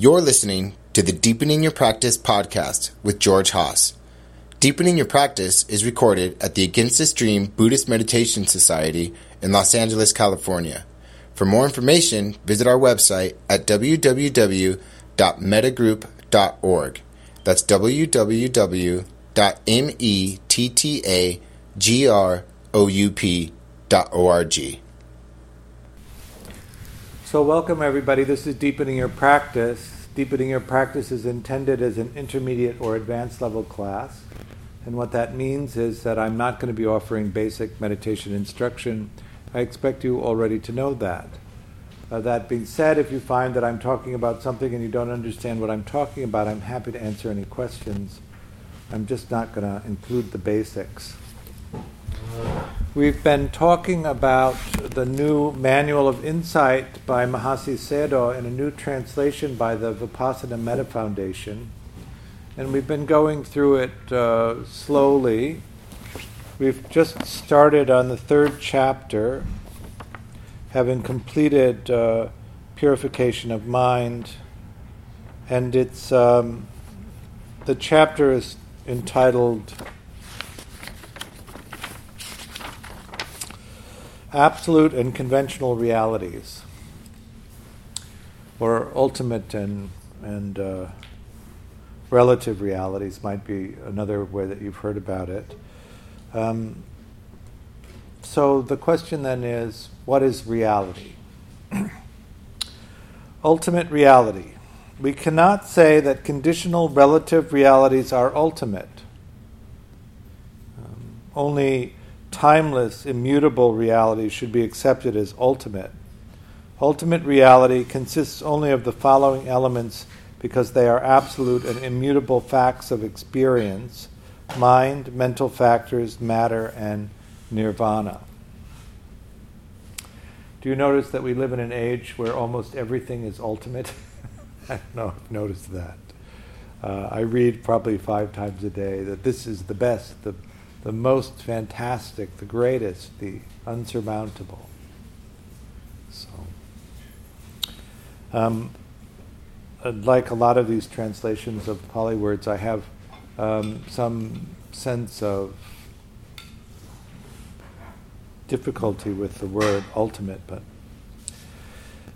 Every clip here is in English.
You're listening to the Deepening Your Practice podcast with George Haas. Deepening Your Practice is recorded at the Against the Stream Buddhist Meditation Society in Los Angeles, California. For more information, visit our website at www.mettagroup.org. That's www.mettagroup.org. So, welcome everybody. This is Deepening Your Practice. Deepening Your Practice is intended as an intermediate or advanced level class. And what that means is that I'm not going to be offering basic meditation instruction. I expect you already to know that. Uh, that being said, if you find that I'm talking about something and you don't understand what I'm talking about, I'm happy to answer any questions. I'm just not going to include the basics. We've been talking about the new Manual of Insight by Mahasi Sayadaw in a new translation by the Vipassana Metta Foundation. And we've been going through it uh, slowly. We've just started on the third chapter, having completed uh, purification of mind. And it's um, the chapter is entitled absolute and conventional realities, or ultimate and and uh, relative realities might be another way that you've heard about it. Um, so the question then is, what is reality? ultimate reality. We cannot say that conditional relative realities are ultimate. Um, only timeless, immutable reality should be accepted as ultimate. Ultimate reality consists only of the following elements because they are absolute and immutable facts of experience mind, mental factors, matter, and nirvana. Do you notice that we live in an age where almost everything is ultimate? I don't know you noticed that. Uh, I read probably five times a day that this is the best, the the most fantastic, the greatest, the unsurmountable. So, um, like a lot of these translations of Pali words, I have um, some sense of difficulty with the word ultimate, but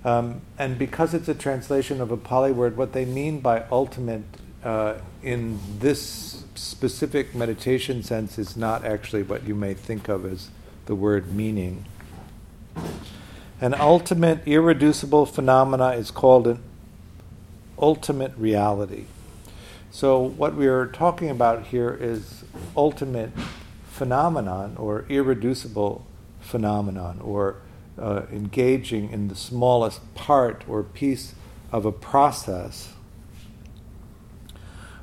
um, and because it's a translation of a Pali word, what they mean by ultimate uh, in this specific meditation sense is not actually what you may think of as the word meaning. An ultimate, irreducible phenomena is called an ultimate reality. So, what we are talking about here is ultimate phenomenon or irreducible phenomenon or uh, engaging in the smallest part or piece of a process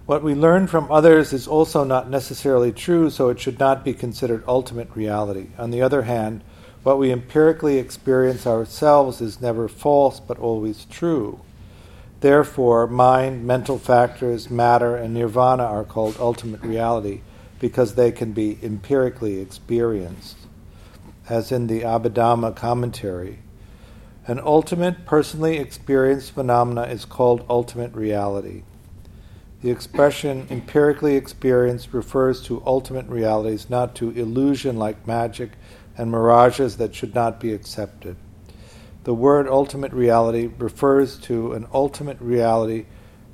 what we learn from others is also not necessarily true, so it should not be considered ultimate reality. On the other hand, what we empirically experience ourselves is never false but always true. Therefore, mind, mental factors, matter, and nirvana are called ultimate reality because they can be empirically experienced. As in the Abhidhamma commentary, an ultimate, personally experienced phenomena is called ultimate reality. The expression empirically experienced refers to ultimate realities, not to illusion like magic and mirages that should not be accepted. The word ultimate reality refers to an ultimate reality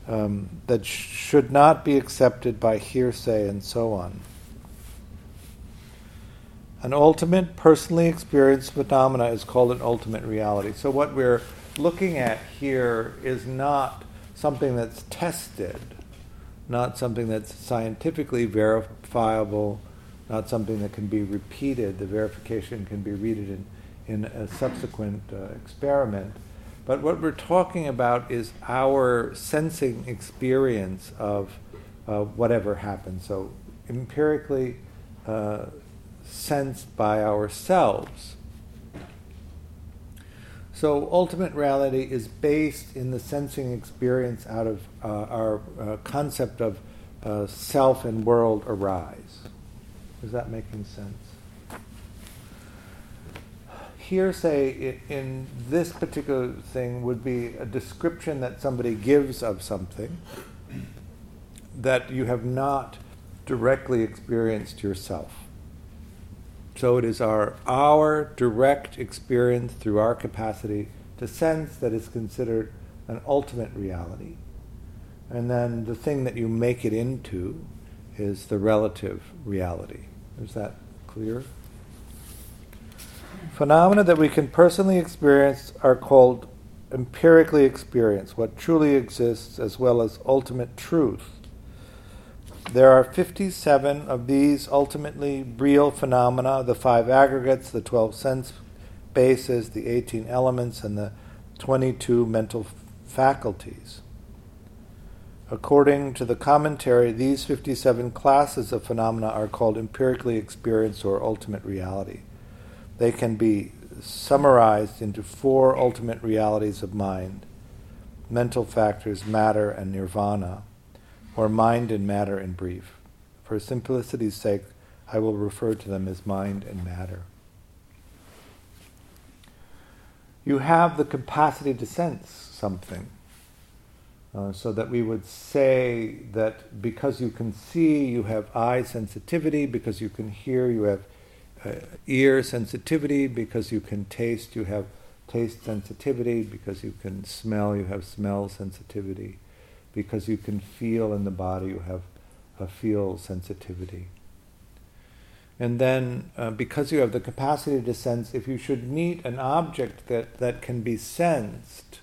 um, that sh- should not be accepted by hearsay and so on. An ultimate, personally experienced phenomena is called an ultimate reality. So, what we're looking at here is not something that's tested not something that's scientifically verifiable, not something that can be repeated. The verification can be repeated in, in a subsequent uh, experiment. But what we're talking about is our sensing experience of uh, whatever happens. So, empirically uh, sensed by ourselves. So, ultimate reality is based in the sensing experience out of uh, our uh, concept of uh, self and world arise. Is that making sense? hearsay in this particular thing would be a description that somebody gives of something that you have not directly experienced yourself. So it is our, our direct experience through our capacity to sense that is considered an ultimate reality. And then the thing that you make it into is the relative reality. Is that clear? Phenomena that we can personally experience are called empirically experienced, what truly exists, as well as ultimate truth. There are 57 of these ultimately real phenomena the five aggregates, the 12 sense bases, the 18 elements, and the 22 mental faculties. According to the commentary, these 57 classes of phenomena are called empirically experienced or ultimate reality. They can be summarized into four ultimate realities of mind mental factors, matter, and nirvana or mind and matter in brief. For simplicity's sake, I will refer to them as mind and matter. You have the capacity to sense something. Uh, so that we would say that because you can see, you have eye sensitivity, because you can hear, you have uh, ear sensitivity, because you can taste, you have taste sensitivity, because you can smell, you have smell sensitivity because you can feel in the body, you have a feel sensitivity. And then, uh, because you have the capacity to sense, if you should meet an object that, that can be sensed,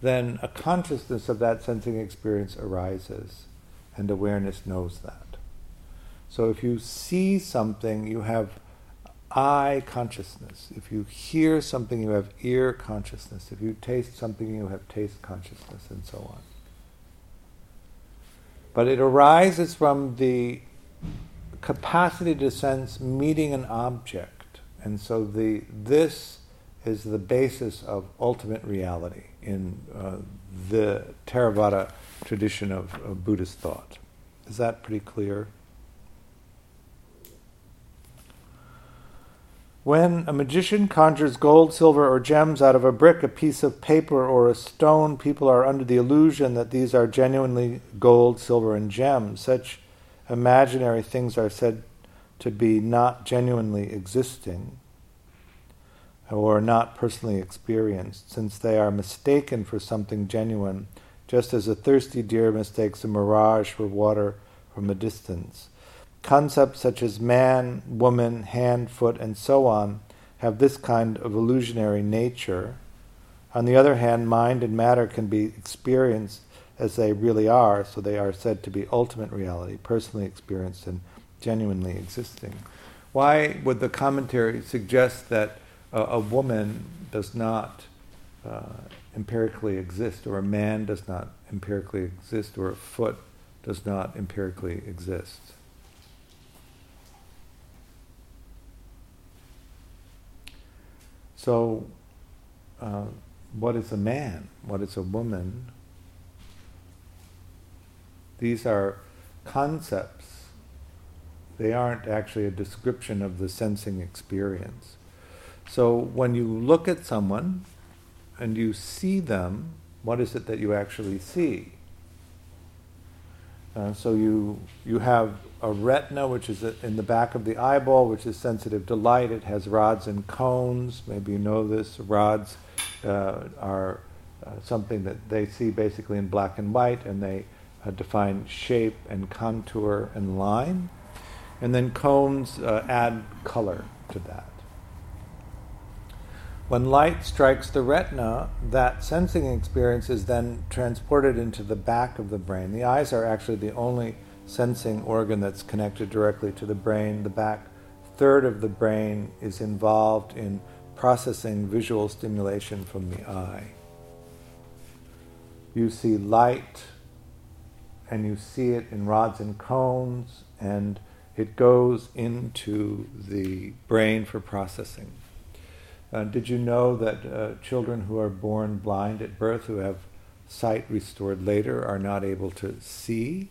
then a consciousness of that sensing experience arises, and awareness knows that. So if you see something, you have eye consciousness. If you hear something, you have ear consciousness. If you taste something, you have taste consciousness, and so on. But it arises from the capacity to sense meeting an object. And so the, this is the basis of ultimate reality in uh, the Theravada tradition of, of Buddhist thought. Is that pretty clear? When a magician conjures gold, silver, or gems out of a brick, a piece of paper, or a stone, people are under the illusion that these are genuinely gold, silver, and gems. Such imaginary things are said to be not genuinely existing or not personally experienced, since they are mistaken for something genuine, just as a thirsty deer mistakes a mirage for water from a distance. Concepts such as man, woman, hand, foot, and so on have this kind of illusionary nature. On the other hand, mind and matter can be experienced as they really are, so they are said to be ultimate reality, personally experienced and genuinely existing. Why would the commentary suggest that a, woman does not uh, empirically exist, or a man does not empirically exist, or a foot does not empirically exist? So, uh, what is a man? What is a woman? These are concepts. They aren't actually a description of the sensing experience. So, when you look at someone and you see them, what is it that you actually see? Uh, so you you have a retina, which is in the back of the eyeball, which is sensitive to light. It has rods and cones. Maybe you know this. Rods uh, are uh, something that they see basically in black and white, and they uh, define shape and contour and line. And then cones uh, add color to that. When light strikes the retina, that sensing experience is then transported into the back of the brain. The eyes are actually the only sensing organ that's connected directly to the brain. The back third of the brain is involved in processing visual stimulation from the eye. You see light, and you see it in rods and cones, and it goes into the brain for processing. Uh, did you know that uh, children who are born blind at birth, who have sight restored later, are not able to see?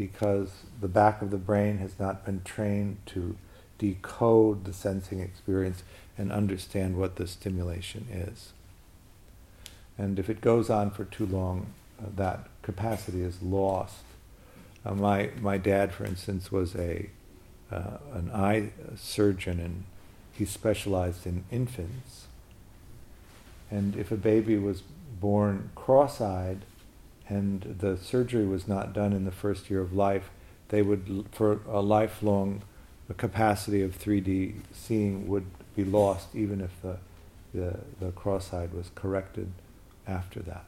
because the back of the brain has not been trained to decode the sensing experience and understand what the stimulation is. And if it goes on for too long, uh, that capacity is lost. Uh, my, my dad, for instance, was a, uh, an eye surgeon and he specialized in infants. And if a baby was born cross eyed and the surgery was not done in the first year of life, they would, for a lifelong capacity of 3D seeing, would be lost even if the, the, the cross eyed was corrected after that.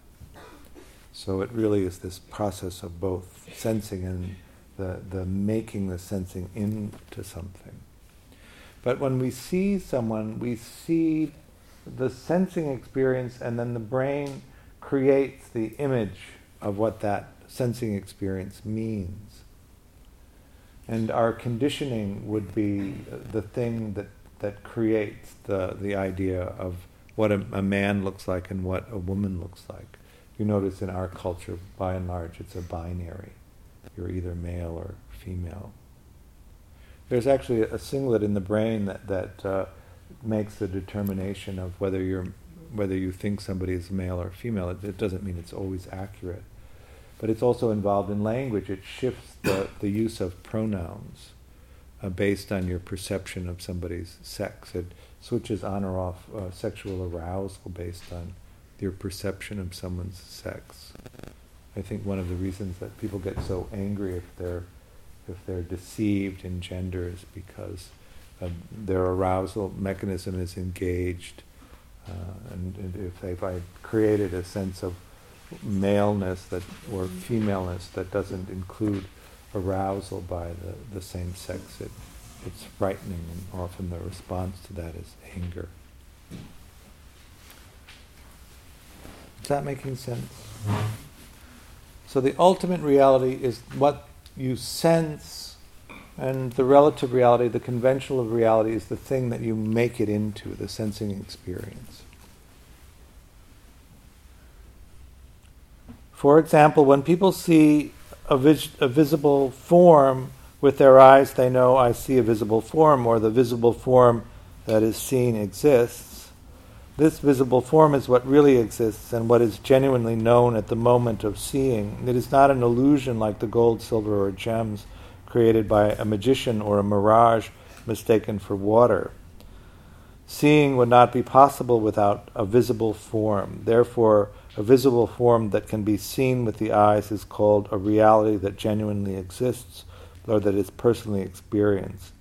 So it really is this process of both sensing and the, the making the sensing into something. But when we see someone, we see the sensing experience, and then the brain creates the image of what that sensing experience means. And our conditioning would be the thing that, that creates the, the idea of what a, a man looks like and what a woman looks like. You notice in our culture, by and large, it's a binary. You're either male or female. There's actually a cingulate in the brain that, that uh, makes the determination of whether you're whether you think somebody is male or female. It, it, doesn't mean it's always accurate, but it's also involved in language. It shifts the, the use of pronouns uh, based on your perception of somebody's sex. It switches on or off uh, sexual arousal based on your perception of someone's sex. I think one of the reasons that people get so angry if they're if they're deceived in gender is because uh, their arousal mechanism is engaged, uh, and, and, if they've created a sense of maleness that or femaleness that doesn't include arousal by the, the same sex, it, it's frightening, and often the response to that is anger. Is that making sense? So the ultimate reality is what you sense, and the relative reality, the conventional reality, is the thing that you make it into, the sensing experience. For example, when people see a, vis- a visible form with their eyes, they know I see a visible form, or the visible form that is seen exists. This visible form is what really exists and what is genuinely known at the moment of seeing. It is not an illusion like the gold, silver, or gems created by a magician or a mirage mistaken for water. Seeing would not be possible without a visible form. Therefore, a visible form that can be seen with the eyes is called a reality that genuinely exists or that is personally experienced.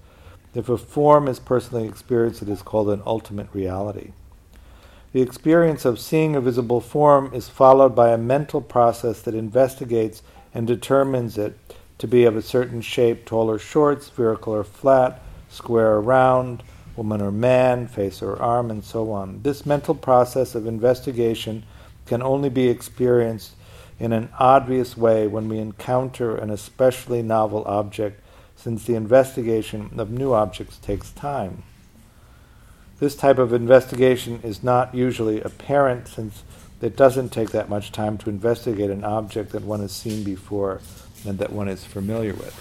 If a form is personally experienced, it is called an ultimate reality. The experience of seeing a visible form is followed by a mental process that investigates and determines it to be of a certain shape, tall or short, spherical or flat, square or round, woman or man, face or arm, and so on. This mental process of investigation can only be experienced in an obvious way when we encounter an especially novel object, since the investigation of new objects takes time. This type of investigation is not usually apparent since it doesn't take that much time to investigate an object that one has seen before and that one is familiar with.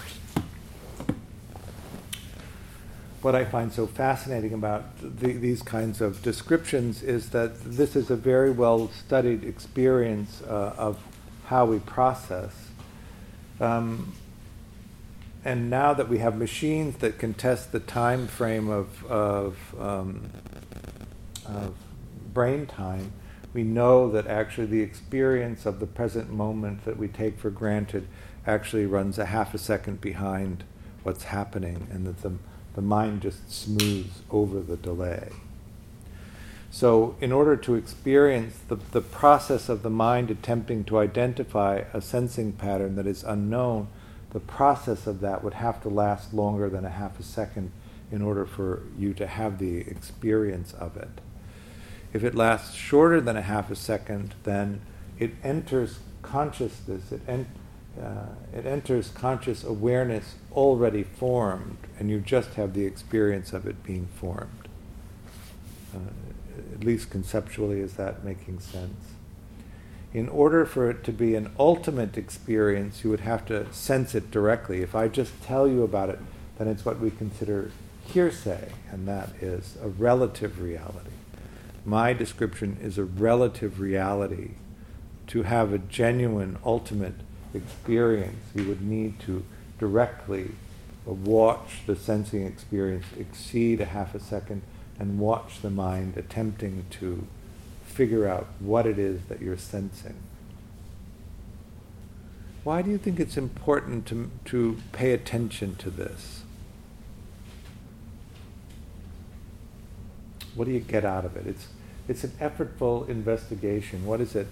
What I find so fascinating about the, these kinds of descriptions is that this is a very well studied experience uh, of how we process. Um, and now that we have machines that can test the time frame of, of, um, of brain time, we know that actually the experience of the present moment that we take for granted actually runs a half a second behind what's happening, and that the, the mind just smooths over the delay. So, in order to experience the, the process of the mind attempting to identify a sensing pattern that is unknown, the process of that would have to last longer than a half a second in order for you to have the experience of it. If it lasts shorter than a half a second, then it enters consciousness, it, en- uh, it enters conscious awareness already formed, and you just have the experience of it being formed. Uh, at least conceptually, is that making sense? In order for it to be an ultimate experience, you would have to sense it directly. If I just tell you about it, then it's what we consider hearsay, and that is a relative reality. My description is a relative reality. To have a genuine, ultimate experience, you would need to directly watch the sensing experience exceed a half a second and watch the mind attempting to figure out what it is that you're sensing. Why do you think it's important to, to pay attention to this? What do you get out of it? It's, it's an effortful investigation. What is it?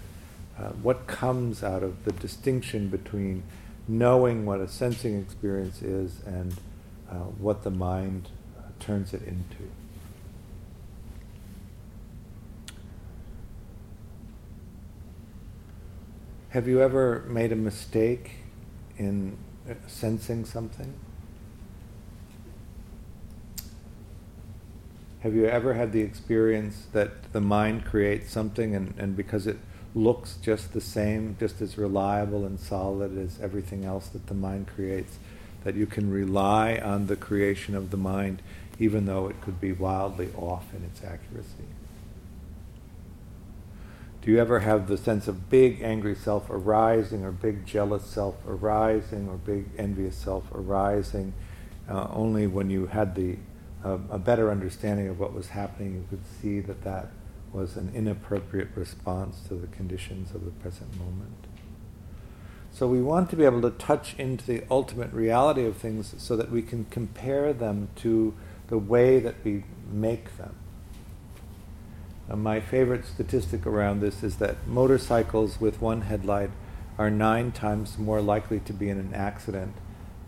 Uh, what comes out of the distinction between knowing what a sensing experience is and uh, what the mind uh, turns it into? Have you ever made a mistake in uh, sensing something? Have you ever had the experience that the mind creates something and, and because it looks just the same, just as reliable and solid as everything else that the mind creates, that you can rely on the creation of the mind even though it could be wildly off in its accuracy? Do you ever have the sense of big angry self arising, or big jealous self arising, or big envious self arising? Uh, only when you had the uh, a better understanding of what was happening, you could see that that was an inappropriate response to the conditions of the present moment. So we want to be able to touch into the ultimate reality of things so that we can compare them to the way that we make them. Uh, my favorite statistic around this is that motorcycles with one headlight are nine times more likely to be in an accident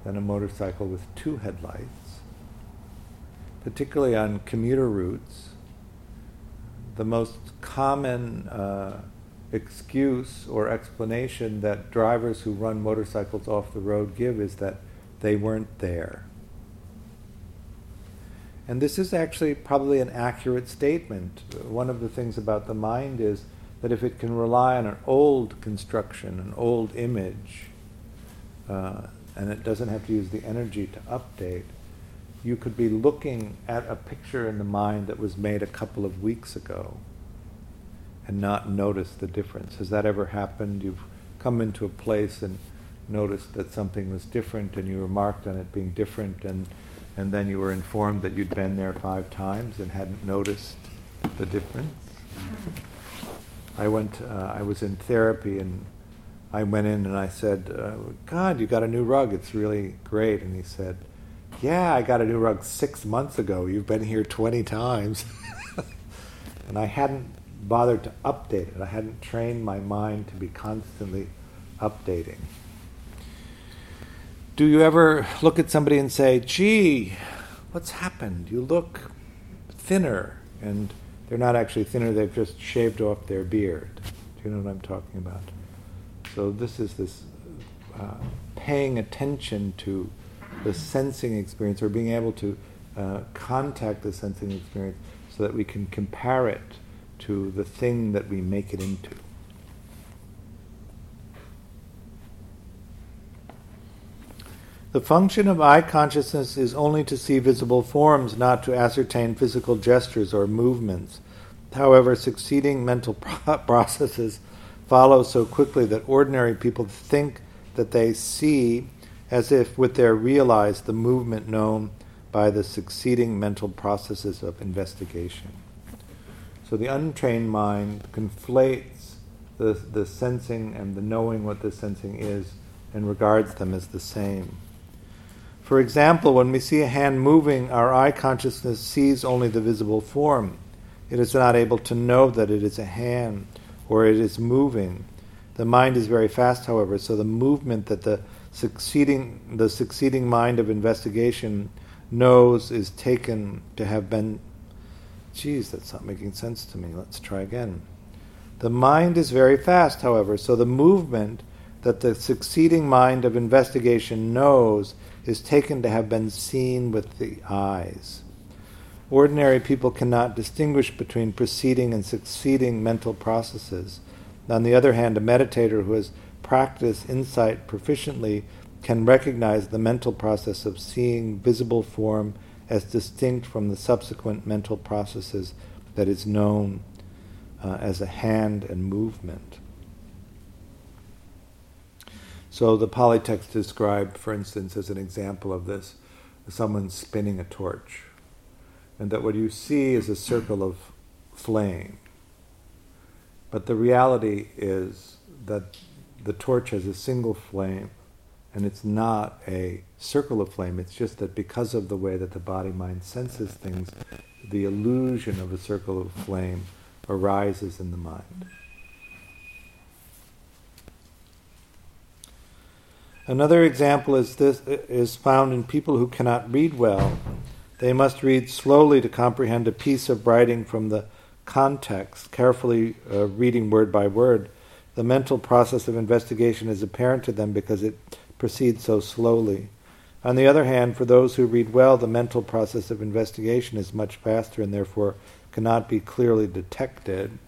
than a motorcycle with two headlights. Particularly on commuter routes, the most common uh, excuse or explanation that drivers who run motorcycles off the road give is that they weren't there. And this is actually probably an accurate statement. One of the things about the mind is that if it can rely on an old construction, an old image, uh, and it doesn't have to use the energy to update, you could be looking at a picture in the mind that was made a couple of weeks ago and not notice the difference. Has that ever happened? You've come into a place and noticed that something was different and you remarked on it being different and and then you were informed that you'd been there five times and hadn't noticed the difference. I went. Uh, I was in therapy, and I went in and I said, uh, "God, you got a new rug. It's really great." And he said, "Yeah, I got a new rug six months ago. You've been here twenty times." and I hadn't bothered to update it. I hadn't trained my mind to be constantly updating. Do you ever look at somebody and say, gee, what's happened? You look thinner. And they're not actually thinner, they've just shaved off their beard. Do you know what I'm talking about? So, this is this uh, paying attention to the sensing experience or being able to uh, contact the sensing experience so that we can compare it to the thing that we make it into. The function of eye consciousness is only to see visible forms, not to ascertain physical gestures or movements. However, succeeding mental processes follow so quickly that ordinary people think that they see as if with their realized the movement known by the succeeding mental processes of investigation. So the untrained mind conflates the, the sensing and the knowing what the sensing is and regards them as the same. For example, when we see a hand moving, our eye consciousness sees only the visible form. It is not able to know that it is a hand or it is moving. The mind is very fast, however, so the movement that the succeeding, the succeeding mind of investigation knows is taken to have been. Geez, that's not making sense to me. Let's try again. The mind is very fast, however, so the movement that the succeeding mind of investigation knows is taken to have been seen with the eyes. Ordinary people cannot distinguish between preceding and succeeding mental processes. On the other hand, a meditator who has practiced insight proficiently can recognize the mental process of seeing visible form as distinct from the subsequent mental processes that is known uh, as a hand and movement. So the Pali text described, for instance, as an example of this, someone spinning a torch, and that what you see is a circle of flame. But the reality is that the torch has a single flame, and it's not a circle of flame. It's just that because of the way that the body mind senses things, the illusion of a circle of flame arises in the mind. Another example is this is found in people who cannot read well. They must read slowly to comprehend a piece of writing from the context, carefully uh, reading word by word. The mental process of investigation is apparent to them because it proceeds so slowly. On the other hand, for those who read well, the mental process of investigation is much faster and therefore cannot be clearly detected.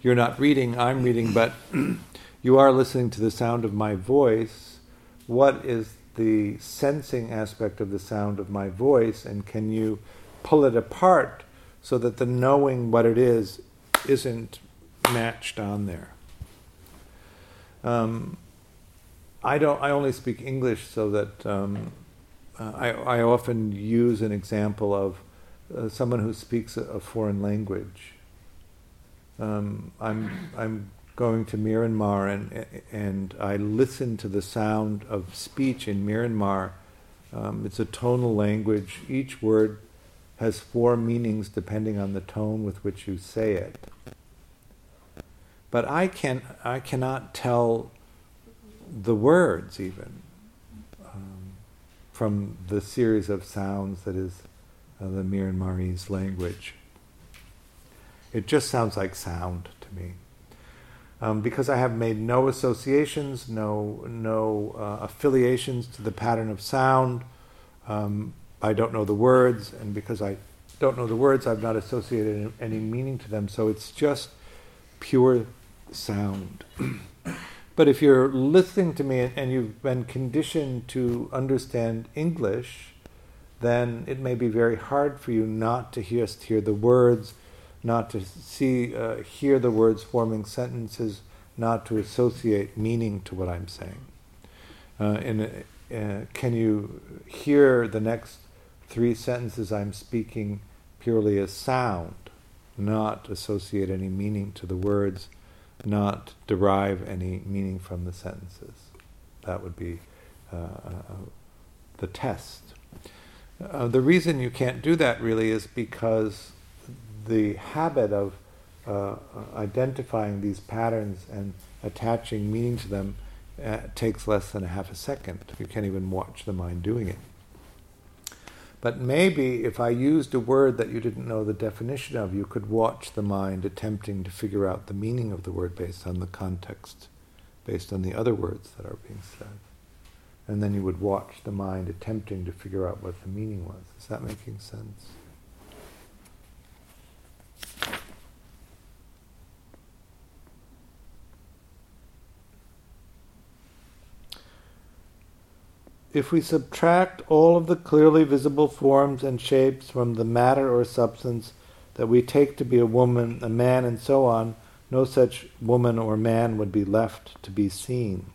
You're not reading, I'm reading, but you are listening to the sound of my voice what is the sensing aspect of the sound of my voice, and can you pull it apart so that the knowing what it is isn't matched on there? Um, I don't. I only speak English, so that um, uh, I, I often use an example of uh, someone who speaks a, a foreign language. Um, I'm I'm going to Myanmar and, and I listen to the sound of speech in Myanmar. Um, it's a tonal language. Each word has four meanings depending on the tone with which you say it. But I can I cannot tell the words even um, from the series of sounds that is uh, the Myanmarese language. It just sounds like sound to me um, because I have made no associations, no no uh, affiliations to the pattern of sound. Um, I don't know the words, and because I don't know the words, I've not associated any meaning to them. So it's just pure sound. but if you're listening to me and you've been conditioned to understand English, then it may be very hard for you not to just hear the words not to see, uh, hear the words forming sentences, not to associate meaning to what I'm saying. Uh, and uh, can you hear the next three sentences I'm speaking purely as sound, not associate any meaning to the words, not derive any meaning from the sentences? That would be uh, uh, the test. Uh, the reason you can't do that really is because the habit of uh, identifying these patterns and attaching meaning to them uh, takes less than a half a second. You can't even watch the mind doing it. But maybe if I used a word that you didn't know the definition of, you could watch the mind attempting to figure out the meaning of the word based on the context, based on the other words that are being said. And then you would watch the mind attempting to figure out what the meaning was. Is that making sense? If we subtract all of the clearly visible forms and shapes from the matter or substance that we take to be a woman, a man, and so on, no such woman or man would be left to be seen.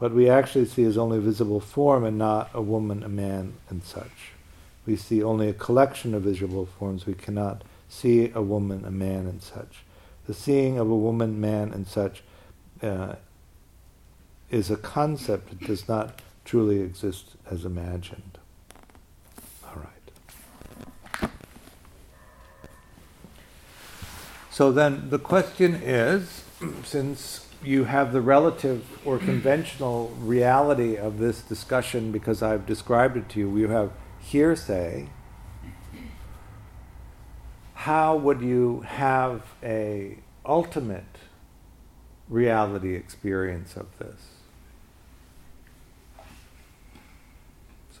What we actually see is only visible form and not a woman, a man, and such. We see only a collection of visible forms. We cannot see a woman, a man, and such. The seeing of a woman, man, and such uh, is a concept that does not truly exist as imagined. All right. So then the question is since you have the relative or conventional reality of this discussion because I've described it to you, you have hearsay. How would you have a ultimate reality experience of this?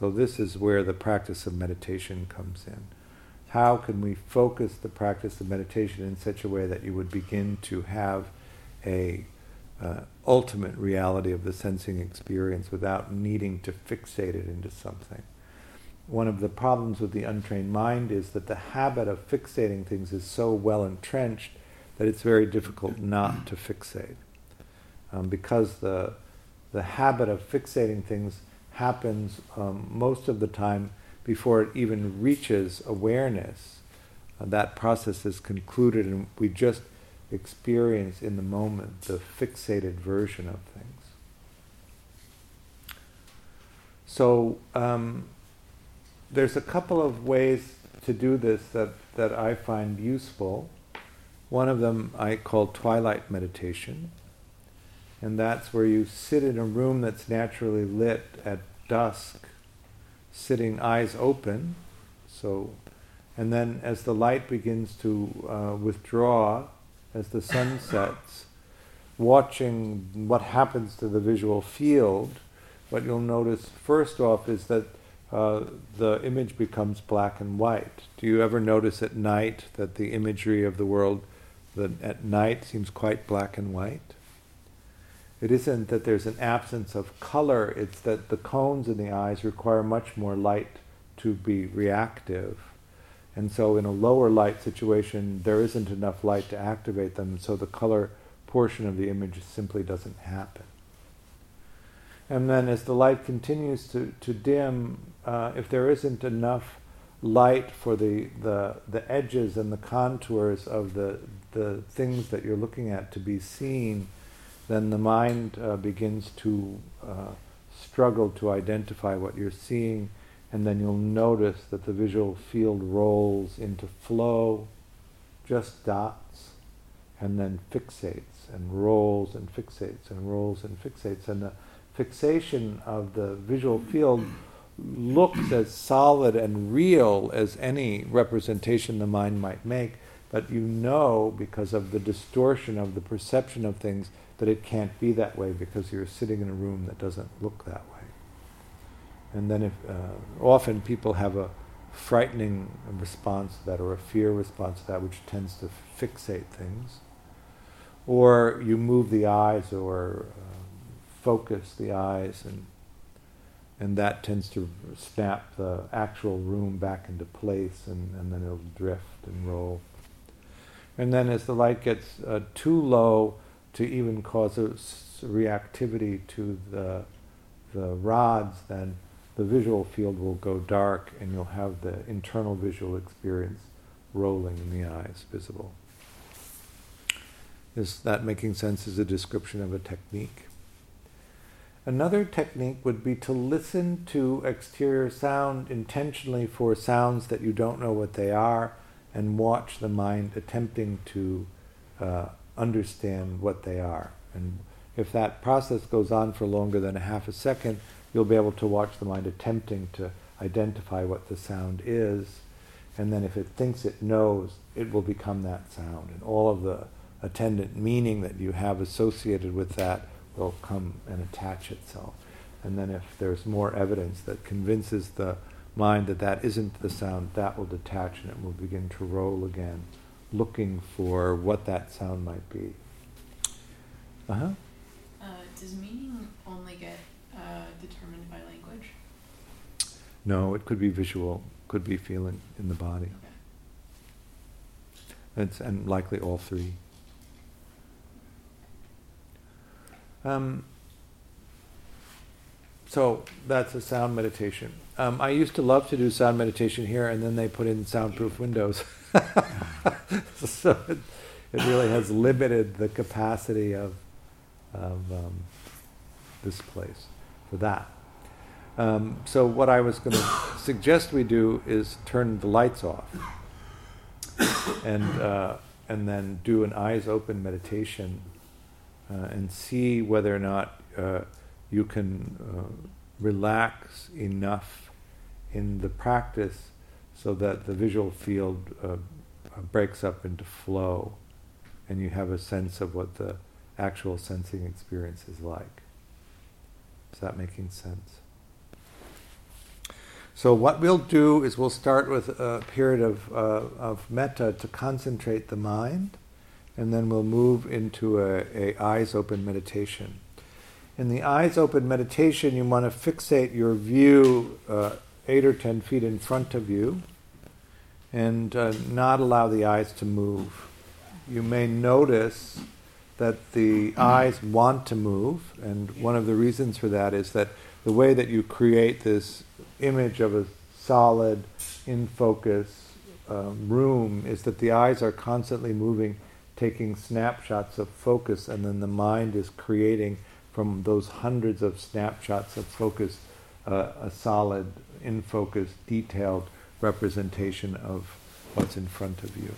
So, this is where the practice of meditation comes in. How can we focus the practice of meditation in such a way that you would begin to have a uh, ultimate reality of the sensing experience without needing to fixate it into something? one of the problems with the untrained mind is that the habit of fixating things is so well entrenched that it's very difficult not to fixate. Um, because the, the habit of fixating things happens um, most of the time before it even reaches awareness. Uh, that process is concluded, and we just experience in the moment the fixated version of things. So, um, there's a couple of ways to do this that, that I find useful. One of them I call twilight meditation, and that's where you sit in a room that's naturally lit at dusk, sitting eyes open. So, and then as the light begins to uh, withdraw, as the sun sets, watching what happens to the visual field, what you'll notice first off is that uh, the image becomes black and white. Do you ever notice at night that the imagery of the world that at night seems quite black and white? It isn't that there's an absence of color, it's that the cones in the eyes require much more light to be reactive. And so, in a lower light situation, there isn't enough light to activate them, so the color portion of the image simply doesn't happen. And then as the light continues to, to dim, uh, if there isn't enough light for the, the, the edges and the contours of the, the things that you're looking at to be seen, then the mind uh, begins to uh, struggle to identify what you're seeing, and then you'll notice that the visual field rolls into flow, just dots, and then fixates, and rolls and fixates, and rolls and fixates. And the fixation of the visual field looks as solid and real as any representation the mind might make, but you know because of the distortion of the perception of things that it can't be that way because you're sitting in a room that doesn't look that way. And then if uh, often people have a frightening response to that or a fear response to that which tends to fixate things. Or you move the eyes or uh, focus the eyes and and that tends to snap the actual room back into place and, and then it'll drift and roll. And then as the light gets uh, too low to even cause a reactivity to the, the rods, then the visual field will go dark and you'll have the internal visual experience rolling in the eyes visible. Is that making sense as a description of a technique? Another technique would be to listen to exterior sound intentionally for sounds that you don't know what they are and watch the mind attempting to uh, understand what they are. And if that process goes on for longer than a half a second, you'll be able to watch the mind attempting to identify what the sound is. And then if it thinks it knows, it will become that sound. And all of the attendant meaning that you have associated with that will come and attach itself. And then if there's more evidence that convinces the mind that that isn't the sound, that will detach and it will begin to roll again, looking for what that sound might be. Uh-huh. Uh, does meaning only get uh, determined by language? No, it could be visual, could be feeling in the body. Okay. It's, and likely all three. Um, so that's a sound meditation. Um, I used to love to do sound meditation here, and then they put in soundproof windows. so it, it, really has limited the capacity of, of um, this place for that. Um, so what I was going to suggest we do is turn the lights off, and uh, and then do an eyes open meditation uh, and see whether or not uh, you can uh, relax enough in the practice so that the visual field uh, breaks up into flow and you have a sense of what the actual sensing experience is like. Is that making sense? So what we'll do is we'll start with a period of, uh, of metta to concentrate the mind and then we'll move into a, a eyes open meditation. In the eyes open meditation, you want to fixate your view uh, eight or ten feet in front of you and uh, not allow the eyes to move. You may notice that the eyes want to move, and one of the reasons for that is that the way that you create this image of a solid, in focus um, room is that the eyes are constantly moving, taking snapshots of focus, and then the mind is creating from those hundreds of snapshots of focus uh, a solid, in focus, detailed representation of what's in front of you.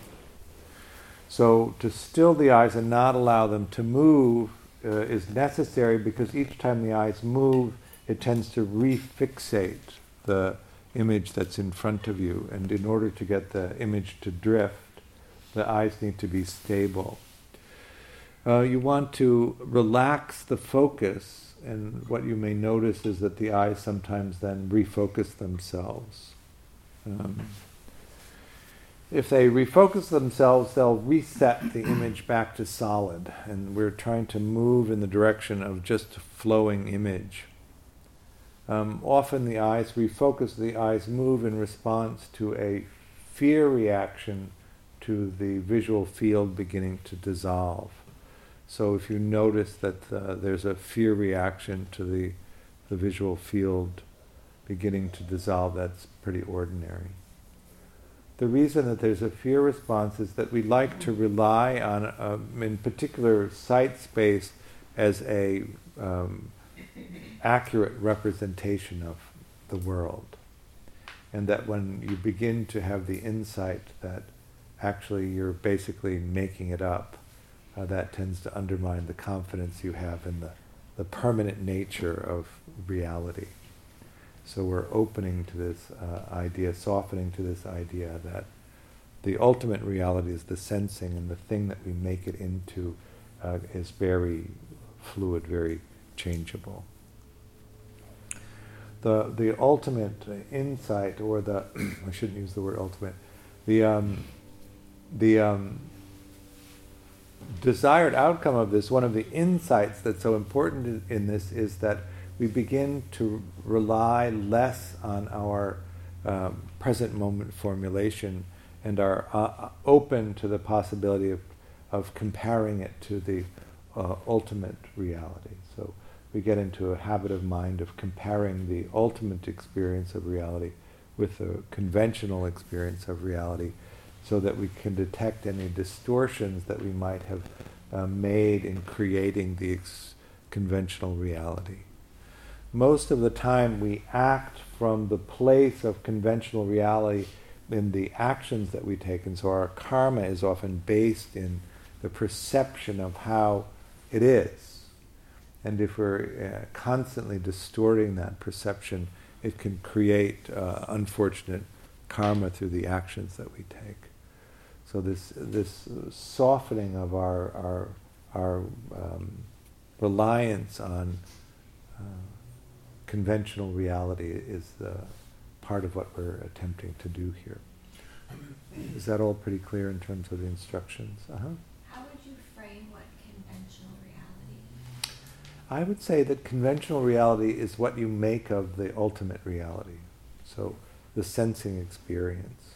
So to still the eyes and not allow them to move uh, is necessary because each time the eyes move, it tends to refixate the image that's in front of you. And in order to get the image to drift, the eyes need to be stable. Uh, you want to relax the focus, and what you may notice is that the eyes sometimes then refocus themselves. Um, if they refocus themselves, they'll reset the image back to solid, and we're trying to move in the direction of just a flowing image. Um, often the eyes refocus, the eyes move in response to a fear reaction to the visual field beginning to dissolve. So if you notice that uh, there's a fear reaction to the, the visual field beginning to dissolve, that's pretty ordinary. The reason that there's a fear response is that we like to rely on, um, in particular, sight space as a um, accurate representation of the world. And that when you begin to have the insight that actually you're basically making it up, uh, that tends to undermine the confidence you have in the, the permanent nature of reality. So we're opening to this uh, idea, softening to this idea that the ultimate reality is the sensing, and the thing that we make it into uh, is very fluid, very changeable. The, the ultimate insight, or the, I shouldn't use the word ultimate, the, um, the um, desired outcome of this, one of the insights that's so important in this is that we begin to rely less on our um, present moment formulation and are uh, open to the possibility of, of comparing it to the uh, ultimate reality. So we get into a habit of mind of comparing the ultimate experience of reality with the conventional experience of reality so that we can detect any distortions that we might have uh, made in creating the ex- conventional reality. Most of the time, we act from the place of conventional reality in the actions that we take, and so our karma is often based in the perception of how it is. And if we're uh, constantly distorting that perception, it can create uh, unfortunate karma through the actions that we take. So this this softening of our our our um, reliance on uh, conventional reality is the part of what we're attempting to do here. Is that all pretty clear in terms of the instructions? Uh-huh. How would you frame what conventional reality is? I would say that conventional reality is what you make of the ultimate reality. So the sensing experience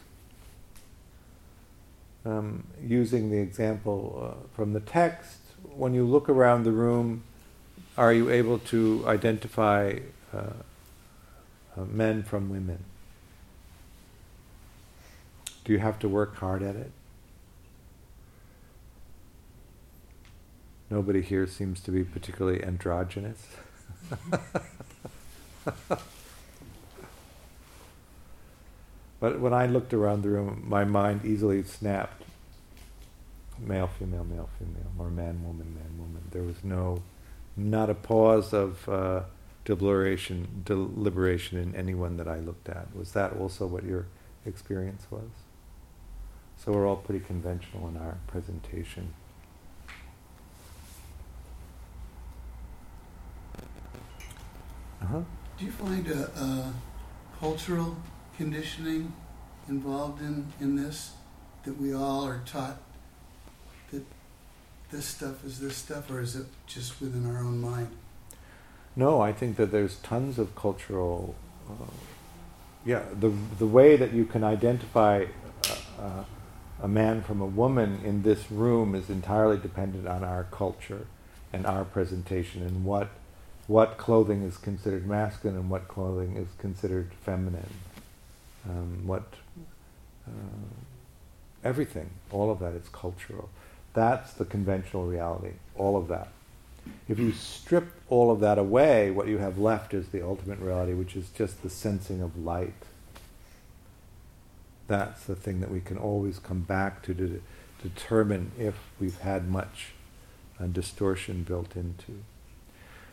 um, using the example uh, from the text, when you look around the room, are you able to identify uh, uh, men from women? Do you have to work hard at it? Nobody here seems to be particularly androgynous. But when I looked around the room, my mind easily snapped male, female, male, female, or man, woman, man, woman. There was no, not a pause of uh, deliberation, deliberation in anyone that I looked at. Was that also what your experience was? So we're all pretty conventional in our presentation. Uh-huh. Do you find a, a cultural conditioning involved in, in this? That we all are taught this stuff is this stuff, or is it just within our own mind? No, I think that there's tons of cultural uh, yeah, the the way that you can identify uh, a man from a woman in this room is entirely dependent on our culture and our presentation and what what clothing is considered masculine and what clothing is considered feminine. Um, what uh, everything, all of that is cultural. That's the conventional reality. All of that. If you strip all of that away, what you have left is the ultimate reality, which is just the sensing of light. That's the thing that we can always come back to to determine if we've had much uh, distortion built into.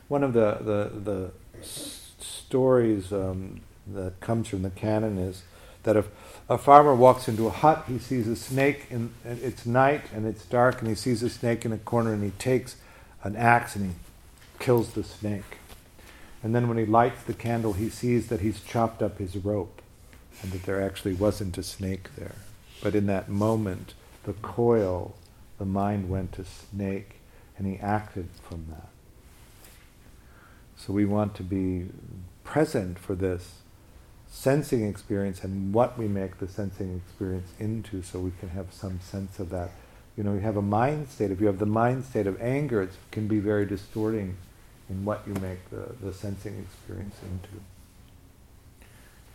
One of the, the, the s- stories um, that comes from the canon is that if a farmer walks into a hut, he sees a snake, and it's night and it's dark, and he sees a snake in a corner, and he takes an axe and he kills the snake. And then when he lights the candle, he sees that he's chopped up his rope and that there actually wasn't a snake there. But in that moment, the coil, the mind went to snake, and he acted from that. So we want to be present for this sensing experience and what we make the sensing experience into so we can have some sense of that. You know, you have a mind state. If you have the mind state of anger, it can be very distorting in what you make the, the sensing experience into.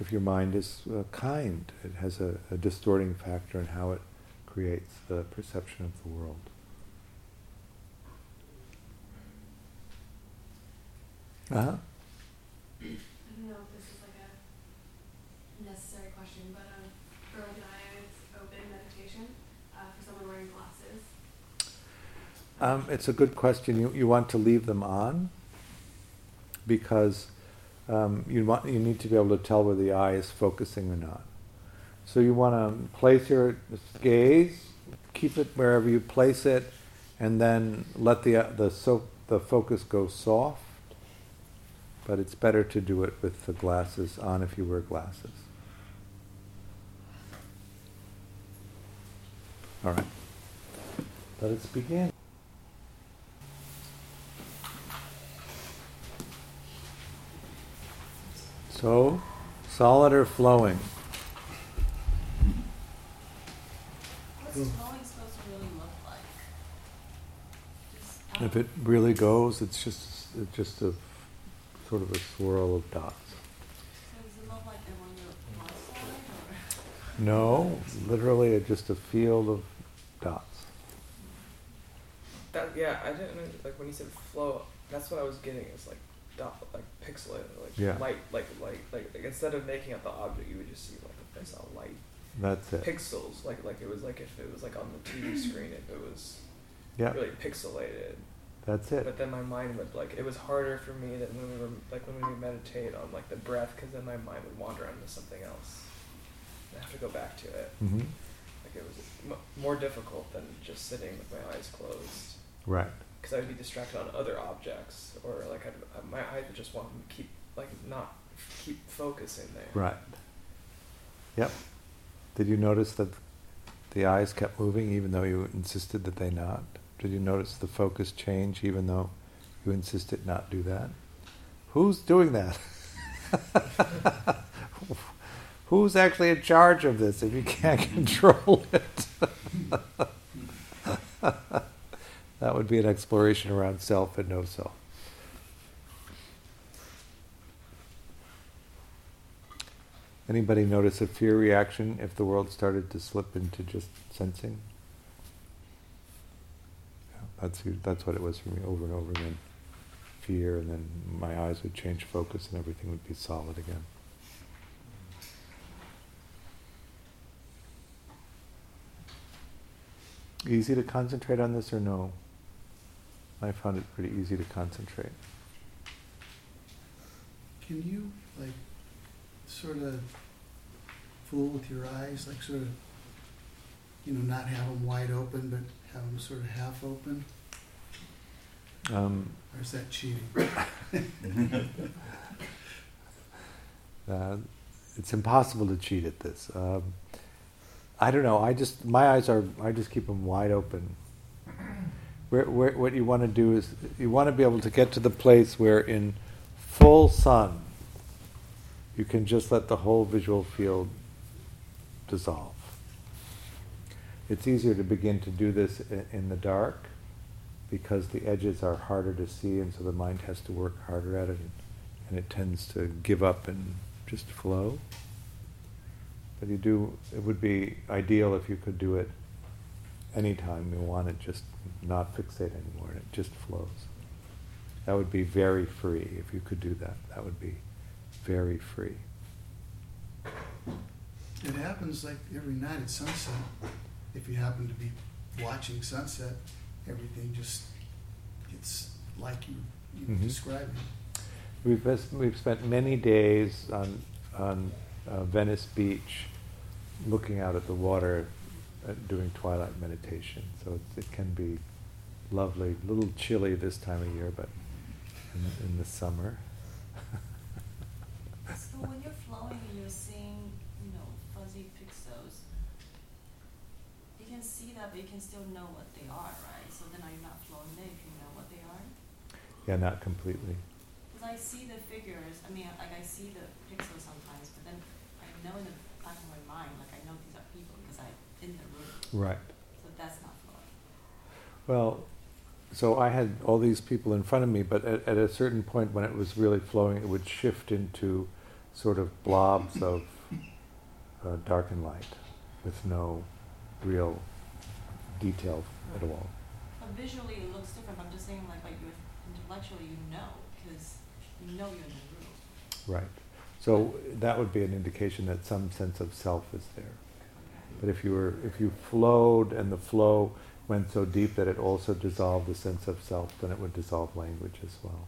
If your mind is uh, kind, it has a, a distorting factor in how it creates the perception of the world. Uh-huh. I don't know if this is like a necessary question, but um, for like an eyes open meditation uh, for someone wearing glasses. Um, it's a good question. You, you want to leave them on because um, you want you need to be able to tell whether the eye is focusing or not. So you want to place your gaze, keep it wherever you place it, and then let the the so the focus go soft. But it's better to do it with the glasses on if you wear glasses. All right. Let us begin. So, solid or flowing? What's flowing supposed to really look like? Just, If um, it really goes, it's just it's just a sort of a swirl of dots. So does it look like the one you're on side or? No, literally a, just a field of dots. That yeah, I didn't like when you said flow. That's what I was getting. It's like dot, like pixelated, like Yeah. light, like light, like, like instead of making up the object, you would just see like I of light That's it. pixels, like like it was like if it was like on the TV screen, if it was Yeah, really pixelated. that's it. But then my mind would like it was harder for me than when we were like when we meditate on like the breath, because then my mind would wander onto something else. I have to go back to it. hmm Like it was m- more difficult than just sitting with my eyes closed. Right. Because I'd be distracted on other objects, or like I'd, uh, my eyes would just want to keep like not keep focusing there. Right. Yep. Did you notice that the eyes kept moving even though you insisted that they not? Did you notice the focus change even though you insisted not do that? Who's doing that? Who's actually in charge of this if you can't control it? that would be an exploration around self and no self. Anybody notice a fear reaction if the world started to slip into just sensing? Yeah, that's that's what it was for me over and over again. Fear, and then my eyes would change focus, and everything would be solid again. Easy to concentrate on this or no? I found it pretty easy to concentrate. Can you, like, sort of fool with your eyes, like sort of, you know, not have them wide open, but have them sort of half open? Um, Or is that cheating? Uh, it's impossible to cheat at this. Um, I don't know. I just my eyes are. I just keep them wide open. Where, where, what you want to do is you want to be able to get to the place where, in full sun, you can just let the whole visual field dissolve. It's easier to begin to do this in the dark because the edges are harder to see, and so the mind has to work harder at it, and it tends to give up and just flow. But you do, it would be ideal if you could do it anytime you want it, just not fixate anymore, and it just flows. That would be very free if you could do that. That would be very free. It happens like every night at sunset. If you happen to be watching sunset, everything just gets like you, you mm-hmm. described it. We've, we've spent many days on, on uh, Venice Beach looking out at the water Uh, doing twilight meditation. So it can be lovely, a little chilly this time of year, but in, in the summer. so when you're flowing and you're seeing, you know, fuzzy pixels, you can see that, but you can still know what they are, right? So then are you not flowing there if you know what they are? Yeah, not completely. Because I see the figures, I mean, like I see the pixels sometimes, but then I know in the back of my mind, like I know these are people because I'm in the room. Right. So that's not flowing. Well, so I had all these people in front of me, but at, at, a certain point when it was really flowing, it would shift into sort of blobs of uh, dark and light with no real detail at all. But visually it looks different. I'm just saying, like, like you intellectually, you know, because you know you're in the room. Right. So that would be an indication that some sense of self is there. But if you were, if you flowed and the flow went so deep that it also dissolved the sense of self, then it would dissolve language as well.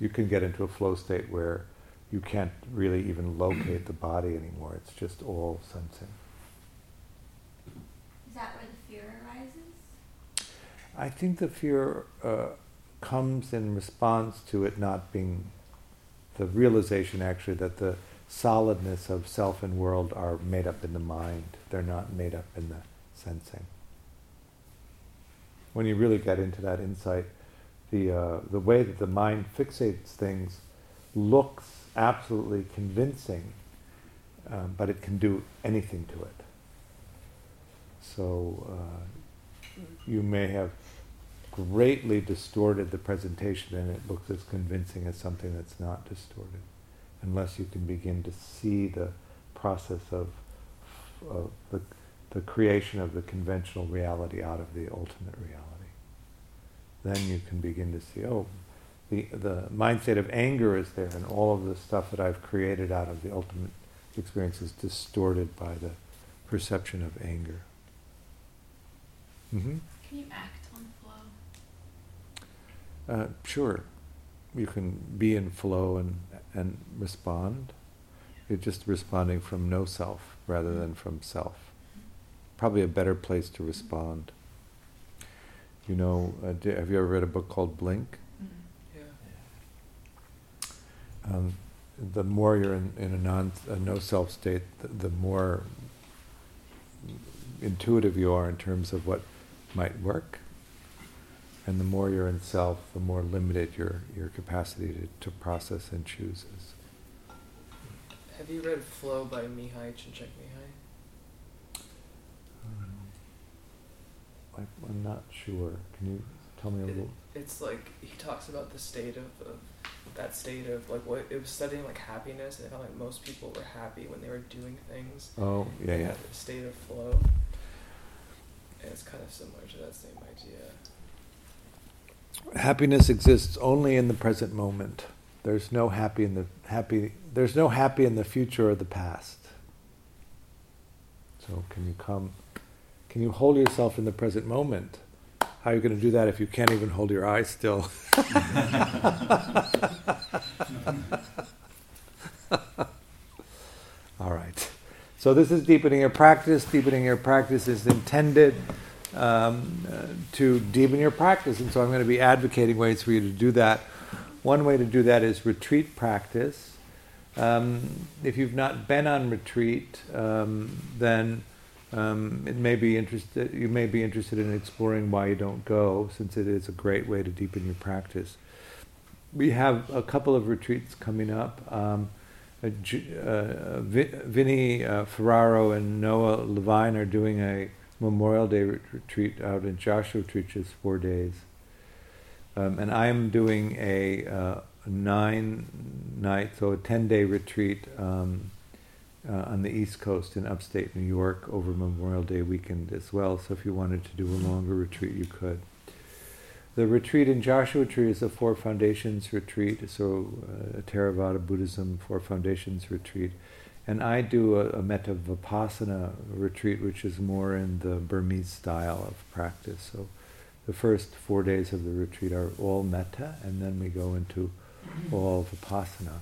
You can get into a flow state where you can't really even locate the body anymore. It's just all sensing. Is that where the fear arises? I think the fear uh, comes in response to it not being the realization actually that the solidness of self and world are made up in the mind. They're not made up in the sensing when you really get into that insight, the, uh, the way that the mind fixates things looks absolutely convincing, um, but it can do anything to it. So uh, you may have greatly distorted the presentation and it looks as convincing as something that's not distorted, unless you can begin to see the process of, of the, the creation of the conventional reality out of the ultimate reality then you can begin to see, oh, the, the mindset of anger is there, and all of the stuff that I've created out of the ultimate experience is distorted by the perception of anger. Mm-hmm. Can you act on flow? Uh, sure. You can be in flow and, and respond. You're just responding from no self rather than from self. Probably a better place to respond. You know, uh, have you ever read a book called Blink? Mm-hmm. Yeah. Um, the more you're in, in a non a no self state, the, the, more intuitive you are in terms of what might work, and the more you're in self, the more limited your your capacity to, to process and choose is. Have you read Flow by Mihaly Csikszentmihalyi? I, am not sure. Can you tell me a little? it's like he talks about the state of, of that state of like what it was studying like happiness, and it felt like most people were happy when they were doing things. Oh yeah, yeah. state of flow, and it's kind of similar to that same idea. Happiness exists only in the present moment. There's no happy in the happy. There's no happy in the future or the past. So can you come? Can you hold yourself in the present moment? How are you going to do that if you can't even hold your eyes still? All right. So this is deepening your practice. Deepening your practice is intended um, uh, to deepen your practice, and so I'm going to be advocating ways for you to do that. One way to do that is retreat practice. Um, if you've not been on retreat, um, then um, it may be interested, you may be interested in exploring why you don't go, since it is a great way to deepen your practice. We have a couple of retreats coming up. Um, uh, Vinny uh, Ferraro and Noah Levine are doing a Memorial Day retreat out in Joshua Tree, which is four days. Um, and I'm doing a uh, nine night, so a 10 day retreat um, uh, on the East Coast in upstate New York over Memorial Day weekend as well. So if you wanted to do a longer retreat, you could. The retreat in Joshua Tree is a Four Foundations retreat, so uh, Theravada Buddhism Four Foundations retreat. And I do a, a Metta Vipassana retreat, which is more in the Burmese style of practice. So the first four days of the retreat are all Metta, and then we go into all Vipassana.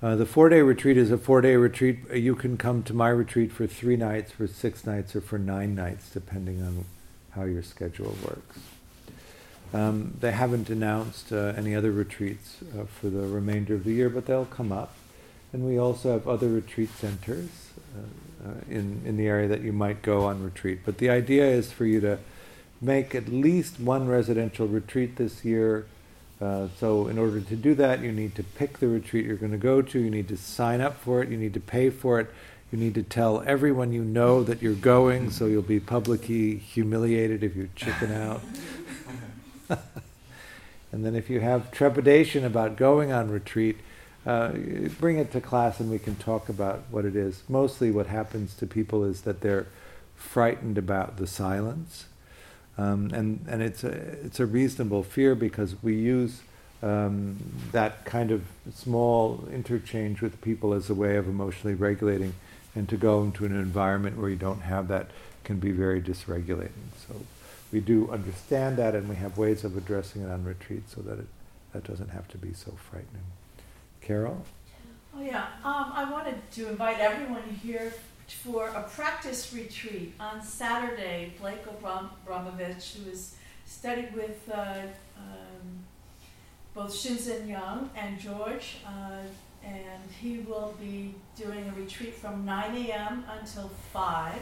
Uh, the four day retreat is a four day retreat. You can come to my retreat for three nights, for six nights, or for nine nights, depending on how your schedule works. Um, they haven't announced uh, any other retreats uh, for the remainder of the year, but they'll come up. And we also have other retreat centers uh, uh, in, in the area that you might go on retreat. But the idea is for you to make at least one residential retreat this year. Uh, so, in order to do that, you need to pick the retreat you're going to go to, you need to sign up for it, you need to pay for it, you need to tell everyone you know that you're going, so you'll be publicly humiliated if you chicken out. and then if you have trepidation about going on retreat, uh, bring it to class and we can talk about what it is. Mostly what happens to people is that they're frightened about the silence. Um, and and it's a, it's a reasonable fear because we use um, that kind of small interchange with people as a way of emotionally regulating and to go into an environment where you don't have that can be very dysregulating. So we do understand that, and we have ways of addressing it on retreat so that it, that doesn't have to be so frightening. Carol? Oh, yeah. Um, I wanted to invite everyone here for a practice retreat on Saturday. Blake Abramovich, who has studied with uh, um, both Shinzen Young and George, uh, and he will be doing a retreat from 9 a.m. until 5.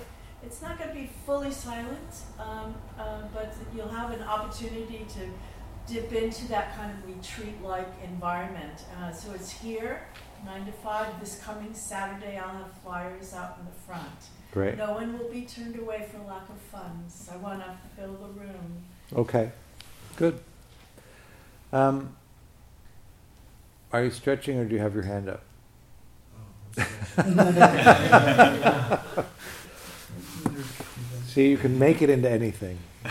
It's not going to be fully silent, um, uh, but you'll have an opportunity to dip into that kind of retreat like environment. Uh, so it's here, 9 to 5. This coming Saturday, I'll have flyers out in the front. Great. No one will be turned away for lack of funds. I want to fill the room. Okay, good. Um, are you stretching or do you have your hand up? See, you can make it into anything.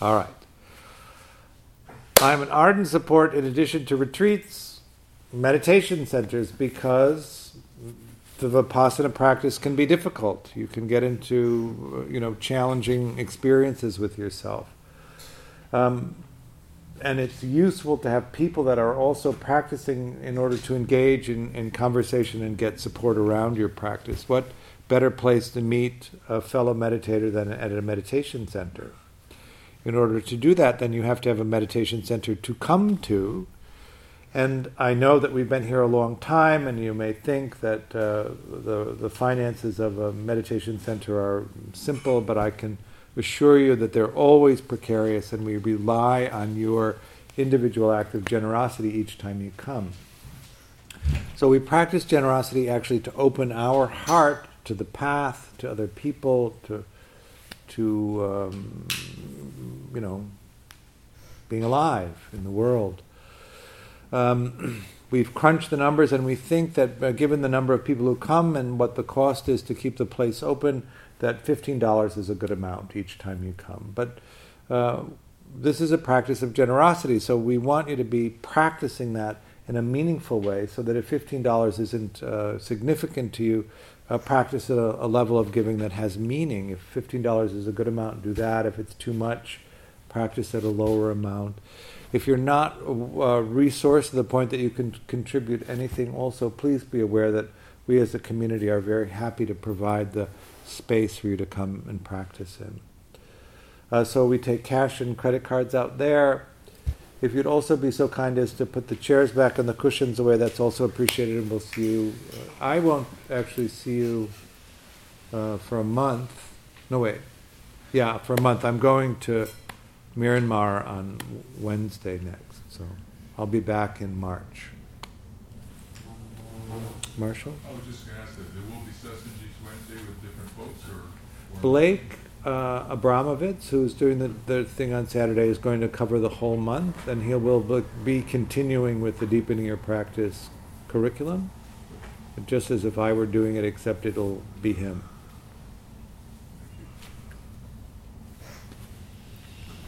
All right. I'm an ardent support, in addition to retreats, meditation centers, because the vipassana practice can be difficult. You can get into, you know, challenging experiences with yourself. Um, and it's useful to have people that are also practicing in order to engage in, in conversation and get support around your practice. What better place to meet a fellow meditator than at a meditation center? In order to do that, then you have to have a meditation center to come to. And I know that we've been here a long time, and you may think that uh, the, the finances of a meditation center are simple, but I can assure you that they're always precarious and we rely on your individual act of generosity each time you come. So we practice generosity actually to open our heart to the path, to other people, to to um, you know being alive in the world. Um, we've crunched the numbers and we think that uh, given the number of people who come and what the cost is to keep the place open, that $15 is a good amount each time you come. But uh, this is a practice of generosity, so we want you to be practicing that in a meaningful way so that if $15 isn't uh, significant to you, uh, practice a, a, level of giving that has meaning. If $15 is a good amount, do that. If it's too much, practice at a lower amount. If you're not uh, resourced to the point that you can contribute anything, also please be aware that we as a community are very happy to provide the space for you to come and practice in. Uh, so we take cash and credit cards out there. If you'd also be so kind as to put the chairs back and the cushions away, that's also appreciated, and we'll see you. I won't actually see you uh, for a month. No, wait. Yeah, for a month. I'm going to Myanmar on Wednesday next, so I'll be back in March. Marshall? I was just gonna ask that, there will be sessions each Wednesday with different folks, or? or- Blake uh, Abramovitz, who's doing the, the thing on Saturday, is going to cover the whole month, and he will be- be continuing with the deepening your practice curriculum, just as if I were doing it, except it'll be him.